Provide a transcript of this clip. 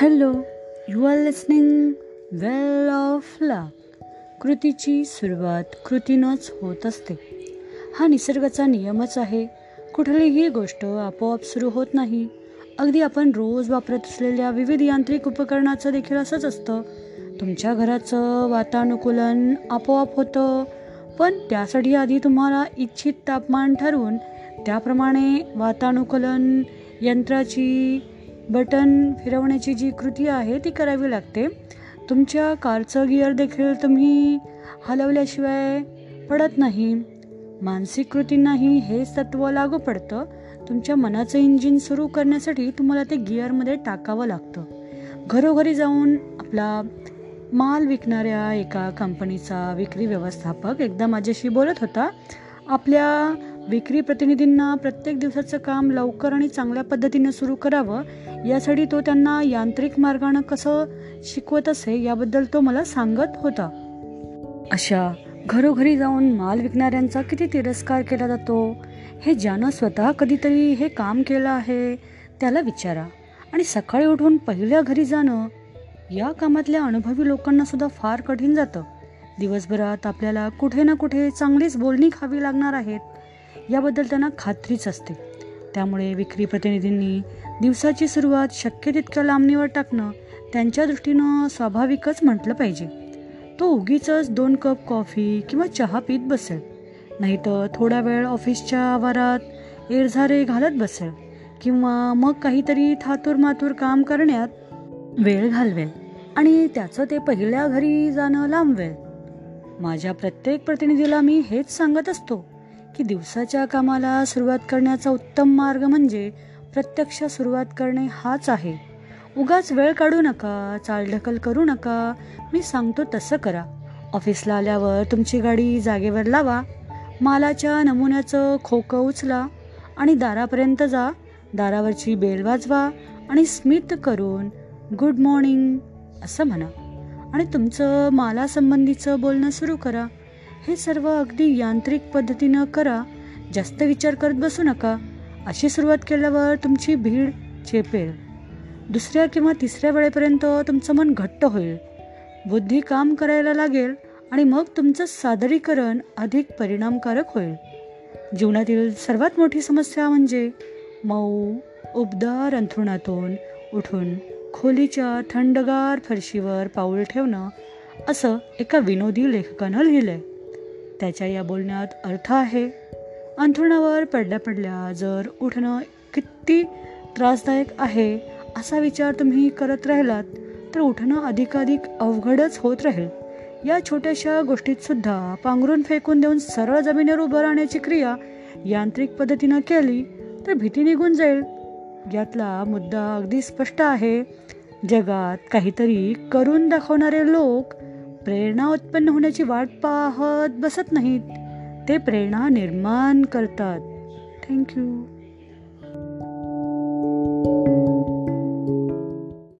Hello you are listening well of luck कृतीची सुरुवात कृतीनंच होत असते. हा निसर्गाचा नियमच आहे. कुठलीही गोष्ट आपोआप सुरू होत नाही. अगदी आपण रोज वापरत असलेल्या विविध यांत्रिक उपकरणाचं देखील असंच असतं. तुमच्या घराचं वातानुकूलन आपोआप होतं. पण त्यासाठी आधी तुम्हाला इच्छित तापमान ठरवून त्याप्रमाणे वातानुकूलन यंत्राची बटन फिरवण्याची जी कृती आहे ती करावी लागते. तुमच्या कारचं गिअर देखील तुम्ही हलवल्याशिवाय पडत नाही. मानसिक कृतींनाही हेच तत्त्व लागू पडतं. तुमच्या मनाचं इंजिन सुरू करण्यासाठी तुम्हाला ते गिअरमध्ये टाकावं लागतं. घरोघरी जाऊन आपला माल विकणाऱ्या एका कंपनीचा विक्री व्यवस्थापक एकदा माझ्याशी बोलत होता. आपल्या विक्री प्रतिनिधींना प्रत्येक दिवसाचं काम लवकर आणि चांगल्या पद्धतीनं सुरू करावं यासाठी तो त्यांना यांत्रिक मार्गानं कसं शिकवत असे याबद्दल तो मला सांगत होता. अशा घरोघरी जाऊन माल विकणाऱ्यांचा किती तिरस्कार केला जातो हे ज्यानं स्वतः कधीतरी हे काम केलं आहे त्याला विचारा. आणि सकाळी उठून पहिल्या घरी जाणं या कामातल्या अनुभवी लोकांना सुद्धा फार कठीण जातं. दिवसभरात आपल्याला कुठे ना कुठे चांगलीच बोलणी खावी लागणार आहेत याबद्दल त्यांना खात्रीच असते. त्यामुळे विक्री प्रतिनिधींनी दिवसाची सुरुवात शक्य तितक्या लांबणीवर टाकणं त्यांच्या दृष्टीनं स्वाभाविकच म्हटलं पाहिजे. तो उगीच दोन कप कॉफी किंवा चहा पीत बसेल. नाही तर थोडा वेळ ऑफिसच्या आवारात एरझारे घालत बसेल किंवा मग काहीतरी थातूर मातूर काम करण्यात वेळ घालवेल आणि त्याचं ते पहिल्या घरी जाणं लांबवेल. माझ्या प्रत्येक प्रतिनिधीला मी हेच सांगत असतो. की दिवसाच्या कामाला सुरुवात करण्याचा उत्तम मार्ग म्हणजे प्रत्यक्ष सुरुवात करणे हाच आहे. उगाच वेळ काढू नका चालढकल करू नका मी सांगतो तसं करा. ऑफिसला आल्यावर तुमची गाडी जागेवर लावा मालाच्या नमुन्याचं खोकं उचला आणि दारापर्यंत जा दारावरची बेल वाजवा आणि स्मित करून गुड मॉर्निंग असं म्हणा. आणि तुमचं मालासंबंधीचं बोलणं सुरू करा. हे सर्व अगदी यांत्रिक पद्धतीनं करा. जास्त विचार करत बसू नका. अशी सुरुवात केल्यावर तुमची भीड चेपेल. दुसऱ्या किंवा तिसऱ्या वेळेपर्यंत तुमचं मन घट्ट होईल. बुद्धी काम करायला लागेल आणि मग तुमचं सादरीकरण अधिक परिणामकारक होईल. जीवनातील सर्वात मोठी समस्या म्हणजे मऊ उबदार अंथरुणातून उठून खोलीच्या थंडगार फरशीवर पाऊल ठेवणं असं एका विनोदी लेखकानं लिहिलंय. त्याच्या या बोलण्यात अर्थ आहे. अंथरुणावर पडल्या पडल्या जर उठणं किती त्रासदायक आहे असा विचार तुम्ही करत राहिलात तर उठणं अधिकाधिक अवघडच होत राहील. या छोट्याशा गोष्टीतसुद्धा पांघरून फेकून देऊन सरळ जमिनीवर उभं राहण्याची क्रिया यांत्रिक पद्धतीनं केली तर भीती निघून जाईल. यातला मुद्दा अगदी स्पष्ट आहे. जगात काहीतरी करून दाखवणारे लोक प्रेरणा उत्पन्न होण्याची वाट पाहत बसत नाहीत. ते प्रेरणा निर्माण करतात. थँक्यू